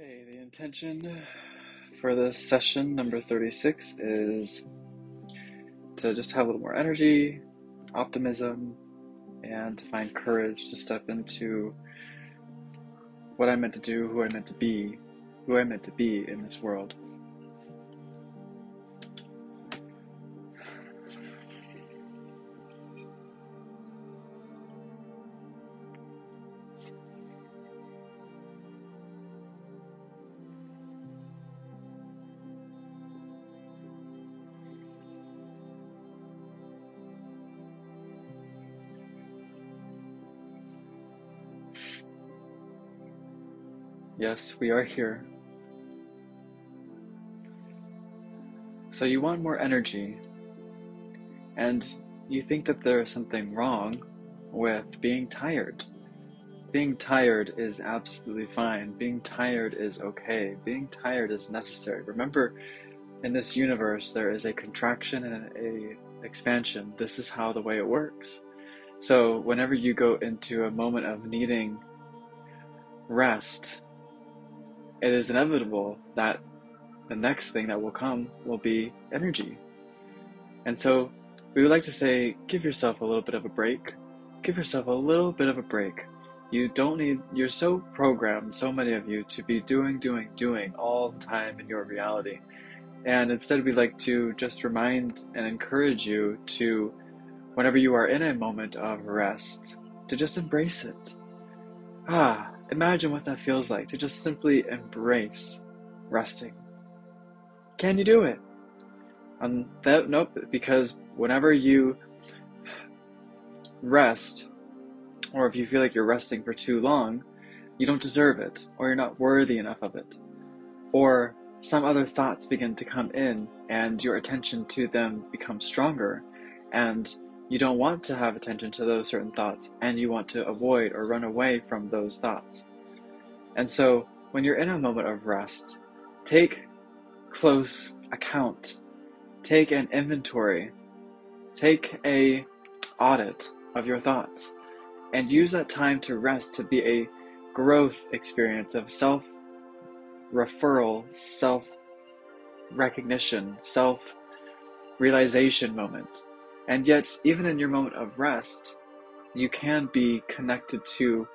Okay, the intention for this session number 36 is to just have a little more energy, optimism, and to find courage to step into what I meant to do, who I meant to be, who I meant to be in this world. Yes, we are here. So you want more energy, and you think that there is something wrong with being tired. Being tired is absolutely fine. Being tired is okay. Being tired is necessary. Remember, in this universe, there is a contraction and a expansion. This is how the way it works. So whenever you go into a moment of needing rest, it is inevitable that the next thing that will come will be energy. And so we would like to say give yourself a little bit of a break. Give yourself a little bit of a break. You don't need, you're so programmed, so many of you, to be doing, doing, doing all the time in your reality. And instead, we'd like to just remind and encourage you to, whenever you are in a moment of rest, to just embrace it. Ah, Imagine what that feels like to just simply embrace resting. Can you do it? Um, that, nope, because whenever you rest, or if you feel like you're resting for too long, you don't deserve it, or you're not worthy enough of it. Or some other thoughts begin to come in, and your attention to them becomes stronger, and you don't want to have attention to those certain thoughts and you want to avoid or run away from those thoughts. And so, when you're in a moment of rest, take close account, take an inventory, take a audit of your thoughts, and use that time to rest to be a growth experience of self referral, self recognition, self realization moment. And yet, even in your moment of rest, you can be connected to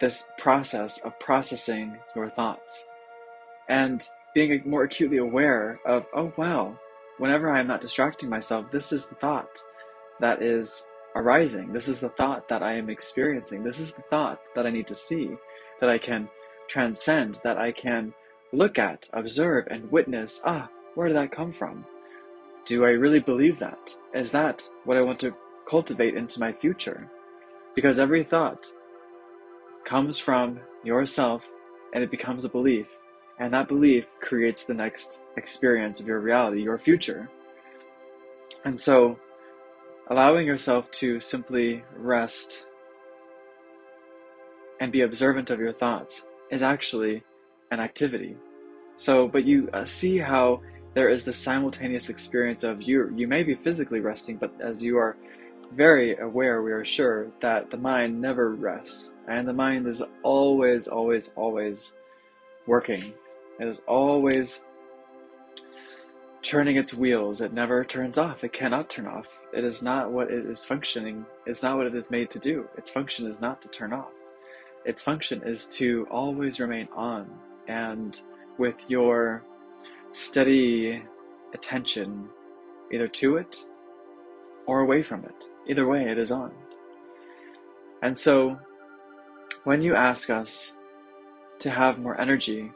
this process of processing your thoughts and being more acutely aware of, oh, wow, whenever I am not distracting myself, this is the thought that is arising. This is the thought that I am experiencing. This is the thought that I need to see, that I can transcend, that I can look at, observe, and witness. Ah, where did that come from? Do I really believe that? Is that what I want to cultivate into my future? Because every thought comes from yourself and it becomes a belief. And that belief creates the next experience of your reality, your future. And so, allowing yourself to simply rest and be observant of your thoughts is actually an activity. So, but you uh, see how there is the simultaneous experience of you you may be physically resting but as you are very aware we are sure that the mind never rests and the mind is always always always working. It is always turning its wheels. It never turns off. It cannot turn off. It is not what it is functioning it's not what it is made to do. Its function is not to turn off. Its function is to always remain on and with your steady attention either to it or away from it. Either way, it is on. And so, when you ask us to have more energy,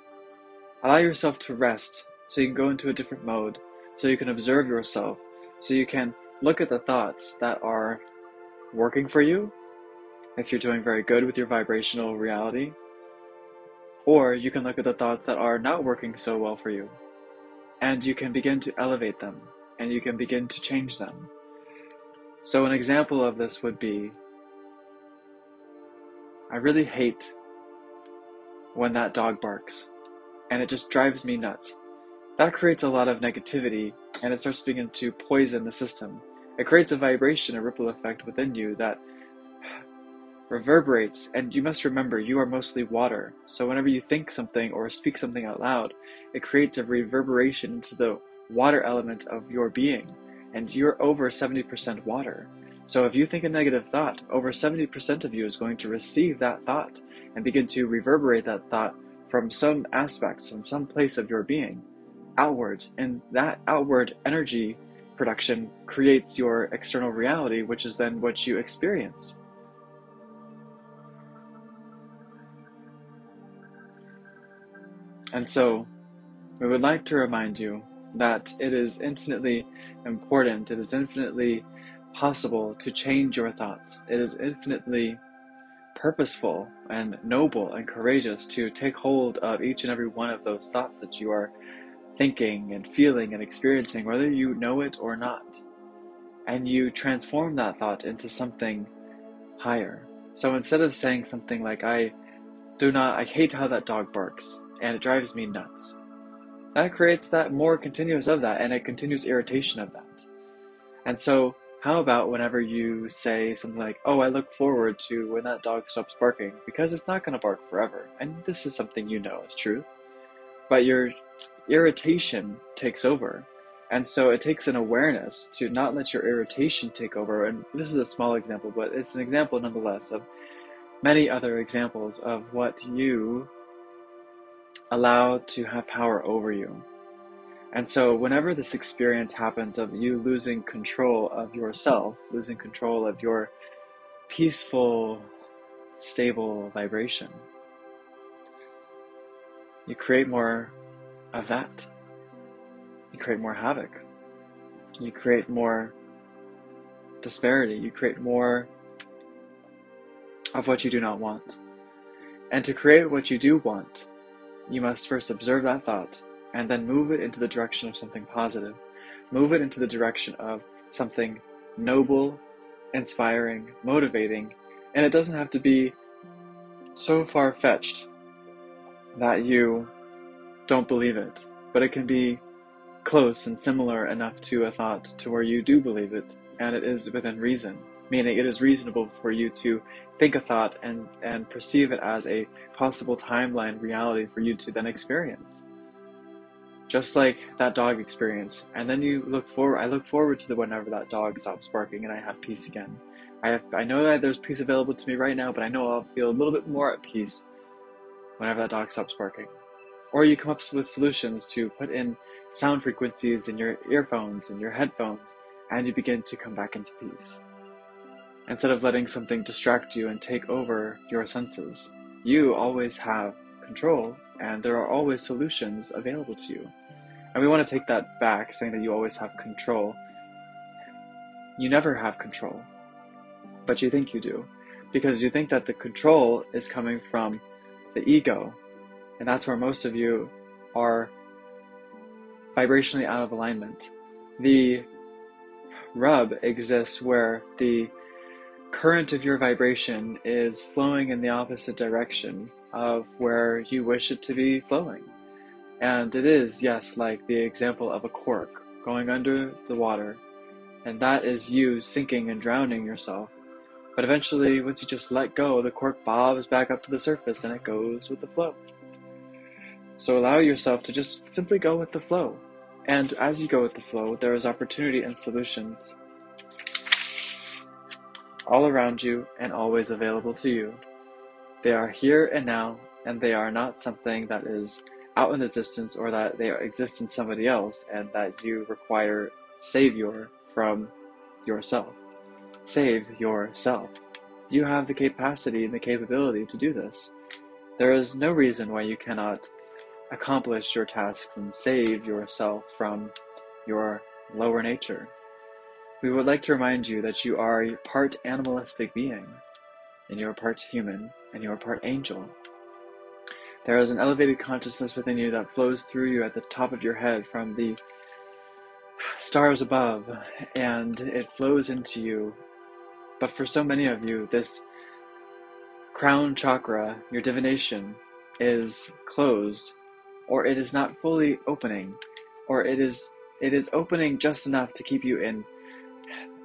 allow yourself to rest so you can go into a different mode, so you can observe yourself, so you can look at the thoughts that are working for you, if you're doing very good with your vibrational reality, or you can look at the thoughts that are not working so well for you and you can begin to elevate them and you can begin to change them. So, an example of this would be I really hate when that dog barks and it just drives me nuts. That creates a lot of negativity and it starts to begin to poison the system. It creates a vibration, a ripple effect within you that reverberates, and you must remember you are mostly water. So whenever you think something or speak something out loud, it creates a reverberation into the water element of your being, and you're over 70% water. So if you think a negative thought, over 70% of you is going to receive that thought and begin to reverberate that thought from some aspects, from some place of your being outward. And that outward energy production creates your external reality, which is then what you experience. And so, we would like to remind you that it is infinitely important, it is infinitely possible to change your thoughts. It is infinitely purposeful and noble and courageous to take hold of each and every one of those thoughts that you are thinking and feeling and experiencing, whether you know it or not. And you transform that thought into something higher. So instead of saying something like, I do not, I hate how that dog barks and it drives me nuts, that creates that more continuous of that and a continuous irritation of that. And so, how about whenever you say something like, Oh, I look forward to when that dog stops barking, because it's not going to bark forever. And this is something you know is true. But your irritation takes over. And so it takes an awareness to not let your irritation take over. And this is a small example, but it's an example nonetheless of many other examples of what you allowed to have power over you. And so, whenever this experience happens of you losing control of yourself, losing control of your peaceful, stable vibration, you create more of that. You create more havoc. You create more disparity. You create more of what you do not want. And to create what you do want, you must first observe that thought and then move it into the direction of something positive. Move it into the direction of something noble, inspiring, motivating, and it doesn't have to be so far fetched that you don't believe it, but it can be close and similar enough to a thought to where you do believe it and it is within reason, meaning it is reasonable for you to think a thought and, and perceive it as a possible timeline reality for you to then experience. Just like that dog experience. And then you look forward, I look forward to the whenever that dog stops barking and I have peace again. I, have, I know that there's peace available to me right now, but I know I'll feel a little bit more at peace whenever that dog stops barking. Or you come up with solutions to put in sound frequencies in your earphones and your headphones, and you begin to come back into peace instead of letting something distract you and take over your senses. You always have control, and there are always solutions available to you. And we want to take that back, saying that you always have control. You never have control, but you think you do, because you think that the control is coming from the ego, and that's where most of you are vibrationally out of alignment. The rub exists where the current of your vibration is flowing in the opposite direction of where you wish it to be flowing. And it is, yes, like the example of a cork going under the water, and that is you sinking and drowning yourself. But eventually, once you just let go, the cork bobs back up to the surface and it goes with the flow. So allow yourself to just simply go with the flow. And as you go with the flow, there is opportunity and solutions all around you and always available to you. They are here and now, and they are not something that is out in the distance or that they exist in somebody else and that you require savior from yourself. Save yourself. You have the capacity and the capability to do this. There is no reason why you cannot accomplish your tasks and save yourself from your lower nature. We would like to remind you that you are a part animalistic being, and you are part human, and you are part angel. There is an elevated consciousness within you that flows through you at the top of your head from the stars above, and it flows into you. But for so many of you, this crown chakra, your divination, is closed, or it is not fully opening, or it is it is opening just enough to keep you in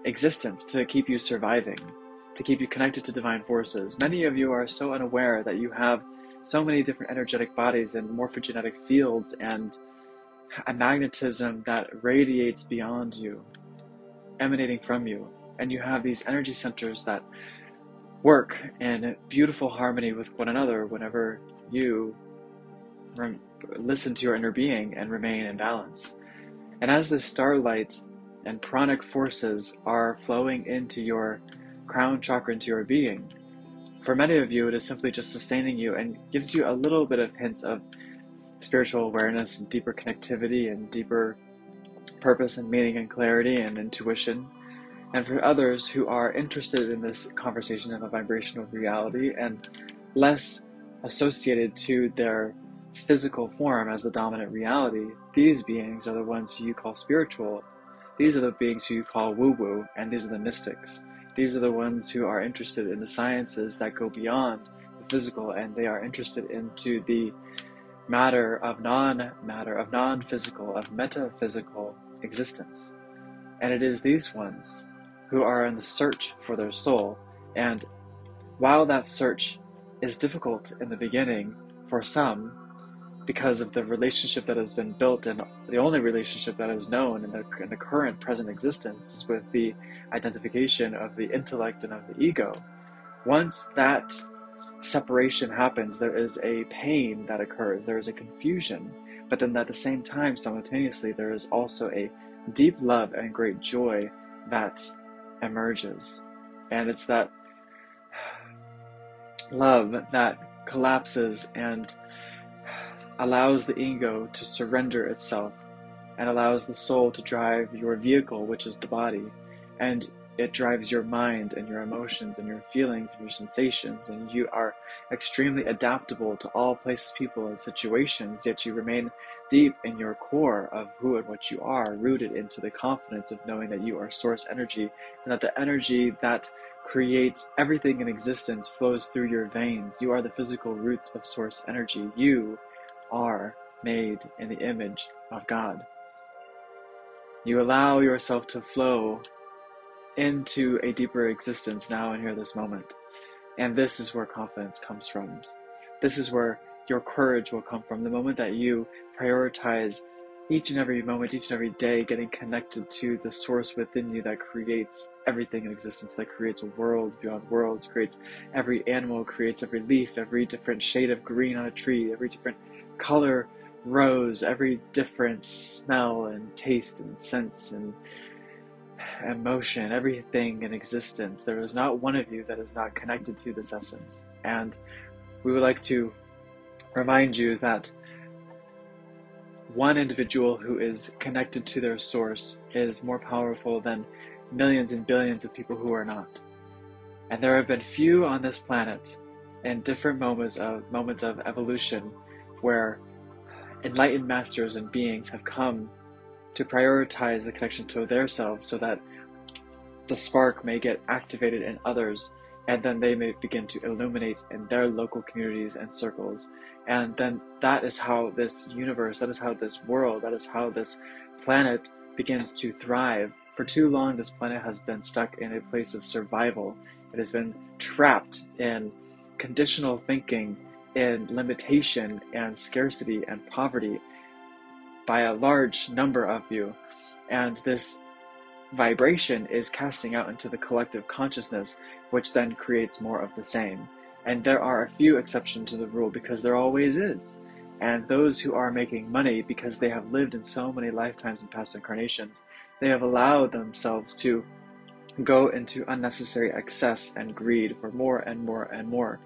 existence to keep you surviving. to keep you connected to divine forces. Many of you are so unaware that you have so many different energetic bodies and morphogenetic fields and a magnetism that radiates beyond you, emanating from you. And you have these energy centers that work in beautiful harmony with one another whenever you rem- listen to your inner being and remain in balance. And as the starlight and pranic forces are flowing into your crown chakra, into your being, for many of you, it is simply just sustaining you and gives you a little bit of hints of spiritual awareness and deeper connectivity and deeper purpose and meaning and clarity and intuition. And for others who are interested in this conversation of a vibrational reality and less associated to their physical form as the dominant reality, these beings are the ones you call spiritual. These are the beings who you call woo woo, and these are the mystics. These are the ones who are interested in the sciences that go beyond the physical and they are interested into the matter of non matter, of non physical, of metaphysical existence. And it is these ones who are in the search for their soul. And while that search is difficult in the beginning for some, because of the relationship that has been built and the only relationship that is known in the, in the current present existence is with the identification of the intellect and of the ego. Once that separation happens, there is a pain that occurs, there is a confusion, but then at the same time, simultaneously, there is also a deep love and great joy that emerges. And it's that love that collapses and allows the ego to surrender itself and allows the soul to drive your vehicle, which is the body. And it drives your mind and your emotions and your feelings and your sensations, and you are extremely adaptable to all places, people, and situations, yet you remain deep in your core of who and what you are, rooted into the confidence of knowing that you are source energy and that the energy that creates everything in existence flows through your veins. You are the physical roots of source energy. You are made in the image of God. You allow yourself to flow into a deeper existence now and here, this moment. And this is where confidence comes from. This is where your courage will come from. The moment that you prioritize each and every moment, each and every day, getting connected to the source within you that creates everything in existence, that creates worlds beyond worlds, creates every animal, creates every leaf, every different shade of green on a tree, every different color rose, every different smell and taste and sense and emotion, everything in existence. There is not one of you that is not connected to this essence. And we would like to remind you that one individual who is connected to their source is more powerful than millions and billions of people who are not. And there have been few on this planet in different moments of moments of evolution where enlightened masters and beings have come to prioritize the connection to their selves so that the spark may get activated in others and then they may begin to illuminate in their local communities and circles. And then that is how this universe that is how this world that is how this planet begins to thrive. For too long this planet has been stuck in a place of survival. It has been trapped in conditional thinking in limitation and scarcity and poverty by a large number of you. And this vibration is casting out into the collective consciousness, which then creates more of the same. And there are a few exceptions to the rule because there always is. And those who are making money because they have lived in so many lifetimes and past incarnations, they have allowed themselves to go into unnecessary excess and greed for more and more and more.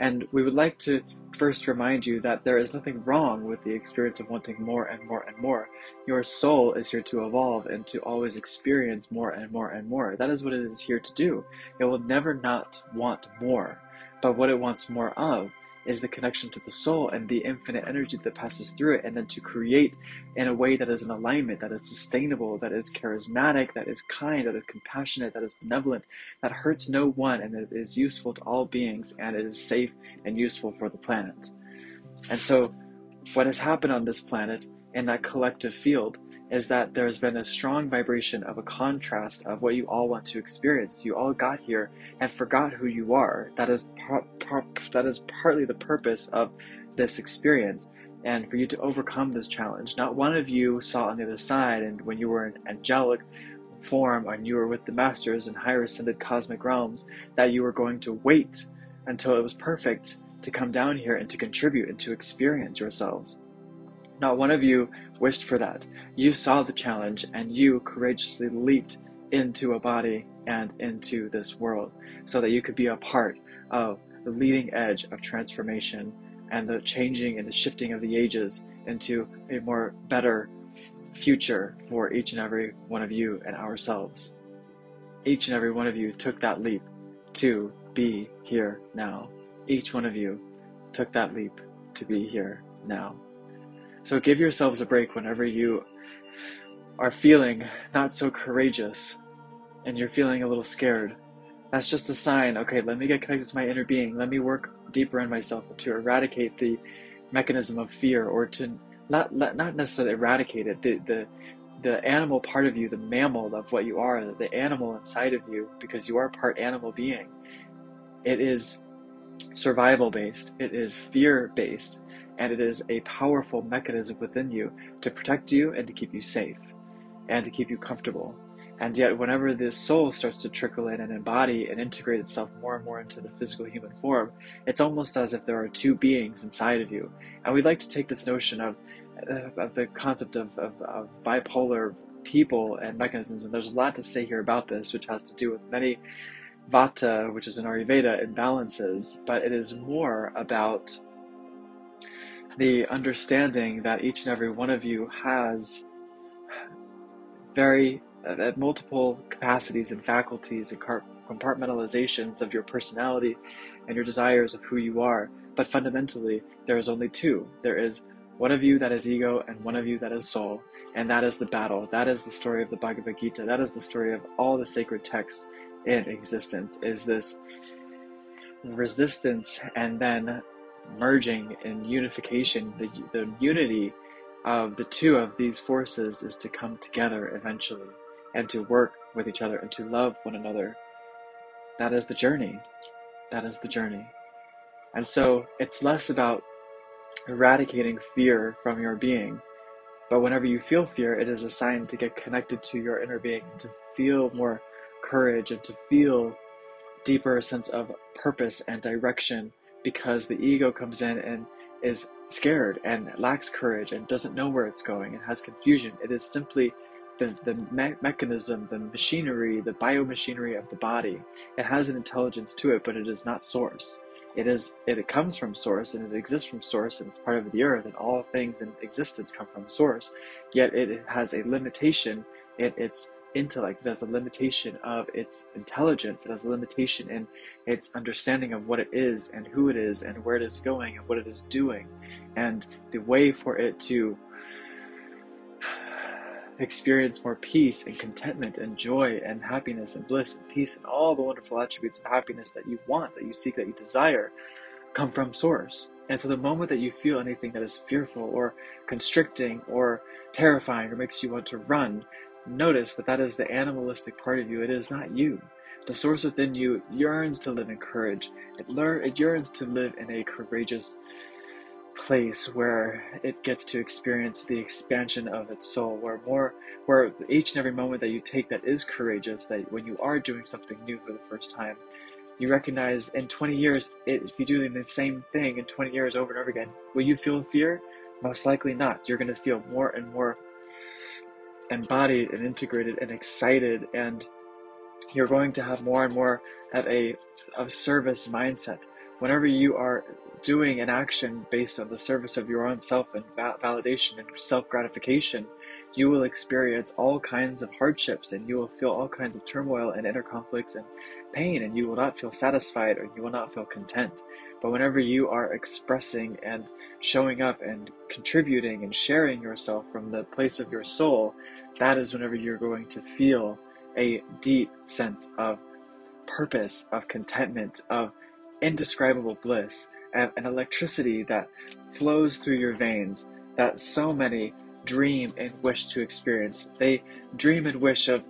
And we would like to first remind you that there is nothing wrong with the experience of wanting more and more and more. Your soul is here to evolve and to always experience more and more and more. That is what it is here to do. It will never not want more. But what it wants more of is the connection to the soul and the infinite energy that passes through it, and then to create in a way that is in alignment, that is sustainable, that is charismatic, that is kind, that is compassionate, that is benevolent, that hurts no one, and that is useful to all beings, and it is safe and useful for the planet. And so, what has happened on this planet in that collective field is that there's been a strong vibration of a contrast of what you all want to experience. You all got here and forgot who you are. That is par- par- that is partly the purpose of this experience. And for you to overcome this challenge, not one of you saw on the other side, and when you were in angelic form and you were with the masters in higher ascended cosmic realms, that you were going to wait until it was perfect to come down here and to contribute and to experience yourselves. Not one of you wished for that. You saw the challenge and you courageously leaped into a body and into this world so that you could be a part of the leading edge of transformation and the changing and the shifting of the ages into a more better future for each and every one of you and ourselves. Each and every one of you took that leap to be here now. Each one of you took that leap to be here now. So give yourselves a break whenever you are feeling not so courageous and you're feeling a little scared. That's just a sign, okay, let me get connected to my inner being. Let me work deeper in myself to eradicate the mechanism of fear or to not not necessarily eradicate it. The, the the animal part of you, the mammal of what you are, the animal inside of you, because you are part animal being. It is survival based, it is fear based, and it is a powerful mechanism within you to protect you and to keep you safe and to keep you comfortable. And yet, whenever this soul starts to trickle in and embody and integrate itself more and more into the physical human form, it's almost as if there are two beings inside of you. And we'd like to take this notion of, uh, of the concept of, of, of bipolar people and mechanisms, and there's a lot to say here about this, which has to do with many vata, which is in Ayurveda, imbalances, but it is more about the understanding that each and every one of you has very uh, multiple capacities and faculties and compartmentalizations of your personality and your desires of who you are. But fundamentally, there is only two. There is one of you that is ego and one of you that is soul. And that is the battle. That is the story of the Bhagavad Gita. That is the story of all the sacred texts in existence. Is this resistance and then merging and unification, the, the unity of the two of these forces is to come together eventually and to work with each other and to love one another. That is the journey. That is the journey. And so it's less about eradicating fear from your being, but whenever you feel fear, it is a sign to get connected to your inner being, to feel more courage and to feel deeper sense of purpose and direction because the ego comes in and is scared and lacks courage and doesn't know where it's going and has confusion. It is simply the, the me- mechanism, the machinery, the biomachinery of the body. It has an intelligence to it, but it is not source. It is it, it comes from source and it exists from source and it's part of the earth and all things in existence come from source. Yet it has a limitation in its intellect, it has a limitation of its intelligence, it has a limitation in its understanding of what it is and who it is and where it is going and what it is doing. And the way for it to experience more peace and contentment and joy and happiness and bliss and peace and all the wonderful attributes of happiness that you want, that you seek, that you desire, come from source. And so the moment that you feel anything that is fearful or constricting or terrifying or makes you want to run, notice that that is the animalistic part of you. It is not you. The source within you yearns to live in courage. It, it yearns to live in a courageous place where it gets to experience the expansion of its soul, where more, where each and every moment that you take that is courageous, that when you are doing something new for the first time, you recognize in 20 years, it, if you're doing the same thing in 20 years over and over again, will you feel fear? Most likely not. You're going to feel more and more embodied and integrated and excited and you're going to have more and more of a of service mindset. Whenever you are doing an action based on the service of your own self and validation and self gratification you will experience all kinds of hardships and you will feel all kinds of turmoil and inner conflicts and pain and you will not feel satisfied or you will not feel content but whenever you are expressing and showing up and contributing and sharing yourself from the place of your soul that is whenever you're going to feel a deep sense of purpose, of contentment, of indescribable bliss, and an electricity that flows through your veins that so many dream and wish to experience. They dream and wish of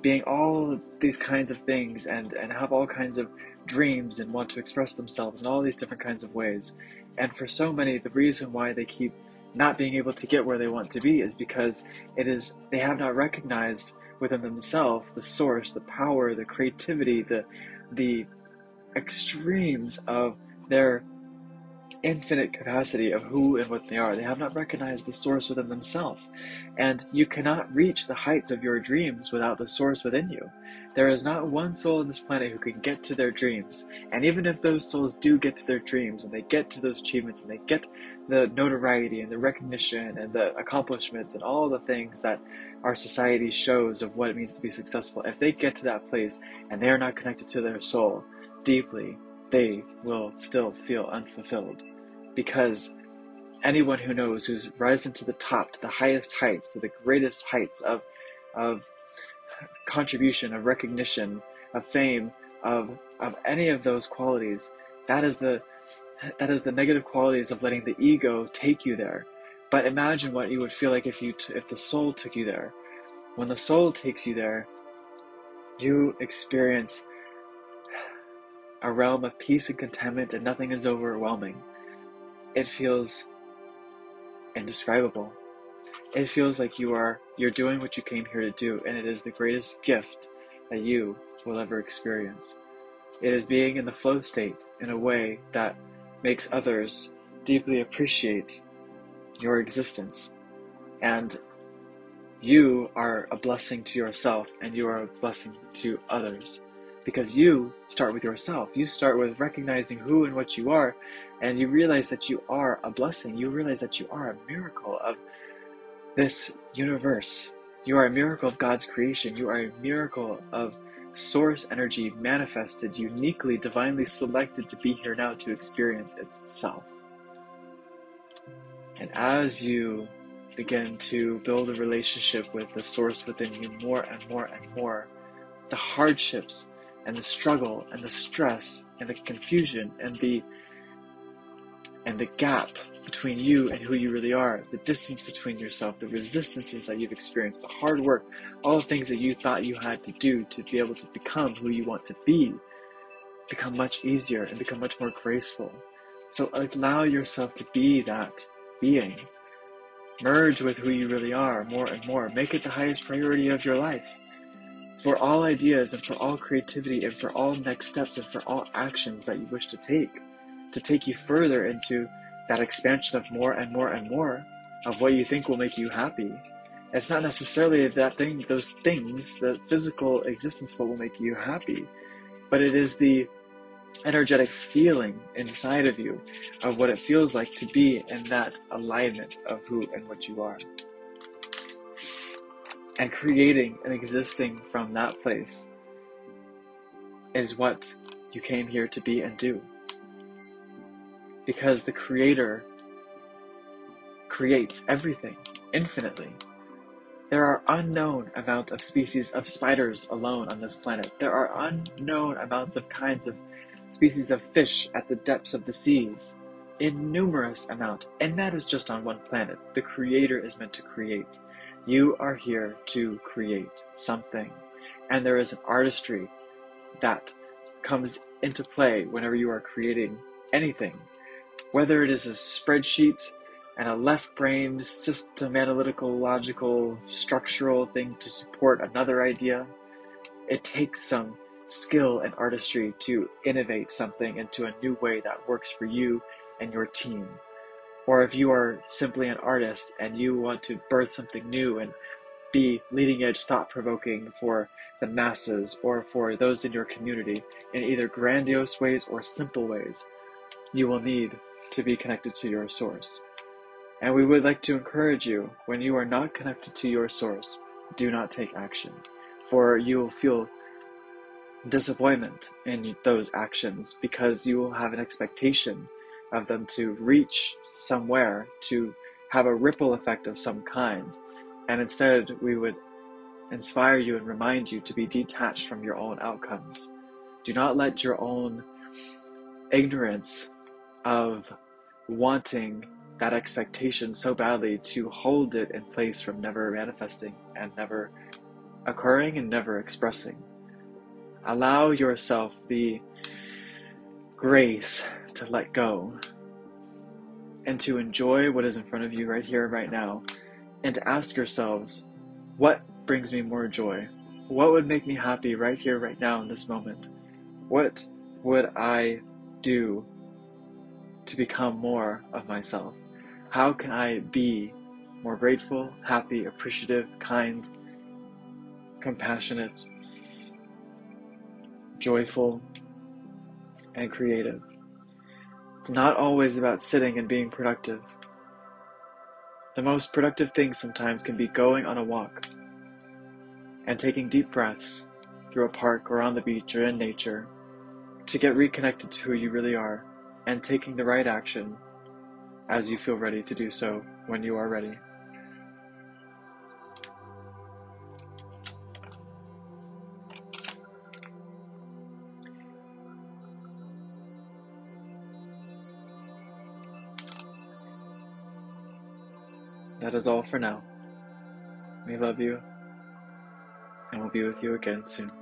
being all these kinds of things and, and have all kinds of dreams and want to express themselves in all these different kinds of ways. And for so many, the reason why they keep not being able to get where they want to be is because it is they have not recognized within themselves the source, the power, the creativity, the the extremes of their infinite capacity of who and what they are. They have not recognized the source within themselves. And you cannot reach the heights of your dreams without the source within you. There is not one soul on this planet who can get to their dreams. And even if those souls do get to their dreams and they get to those achievements and they get the notoriety and the recognition and the accomplishments and all the things that our society shows of what it means to be successful, if they get to that place and they are not connected to their soul deeply, they will still feel unfulfilled because anyone who knows who's risen to the top, to the highest heights, to the greatest heights of, of contribution, of recognition, of fame, of, of any of those qualities, that is the that is the negative qualities of letting the ego take you there. But imagine what you would feel like if you t- if the soul took you there. When the soul takes you there, you experience a realm of peace and contentment, and nothing is overwhelming. It feels indescribable. It feels like you are you're doing what you came here to do, and it is the greatest gift that you will ever experience. It is being in the flow state in a way that makes others deeply appreciate your existence. And you are a blessing to yourself and you are a blessing to others because you start with yourself. You start with recognizing who and what you are, and you realize that you are a blessing. You realize that you are a miracle of this universe. You are a miracle of God's creation. You are a miracle of source energy manifested, uniquely, divinely selected to be here now to experience itself. And as you begin to build a relationship with the source within you more and more and more, the hardships and the struggle and the stress and the confusion and the and the gap between you and who you really are, the distance between yourself, the resistances that you've experienced, the hard work, all the things that you thought you had to do to be able to become who you want to be, become much easier and become much more graceful. So allow yourself to be that being. Merge with who you really are more and more. Make it the highest priority of your life for all ideas and for all creativity and for all next steps and for all actions that you wish to take, to take you further into that expansion of more and more and more of what you think will make you happy. It's not necessarily that thing, those things, the physical existence what will make you happy, but it is the energetic feeling inside of you of what it feels like to be in that alignment of who and what you are and creating and existing from that place is what you came here to be and do. Because the Creator creates everything infinitely. There are unknown amount of species of spiders alone on this planet. There are unknown amounts of kinds of species of fish at the depths of the seas. Innumerous amount, and that is just on one planet. The Creator is meant to create. You are here to create something. And there is an artistry that comes into play whenever you are creating anything. Whether it is a spreadsheet and a left brain system analytical, logical, structural thing to support another idea, it takes some skill and artistry to innovate something into a new way that works for you and your team. Or if you are simply an artist and you want to birth something new and be leading edge thought provoking for the masses or for those in your community in either grandiose ways or simple ways, you will need to be connected to your source. And we would like to encourage you when you are not connected to your source, do not take action, for you will feel disappointment in those actions because you will have an expectation of them to reach somewhere, to have a ripple effect of some kind. And instead, we would inspire you and remind you to be detached from your own outcomes. Do not let your own ignorance of wanting that expectation so badly to hold it in place from never manifesting and never occurring and never expressing. Allow yourself the grace to let go and to enjoy what is in front of you right here right now and to ask yourselves, what brings me more joy? What would make me happy right here, right now, in this moment? What would I do to become more of myself? How can I be more grateful, happy, appreciative, kind, compassionate, joyful, and creative? It's not always about sitting and being productive. The most productive thing sometimes can be going on a walk and taking deep breaths through a park or on the beach or in nature to get reconnected to who you really are and taking the right action as you feel ready to do so when you are ready. That is all for now. We love you, and we'll be with you again soon.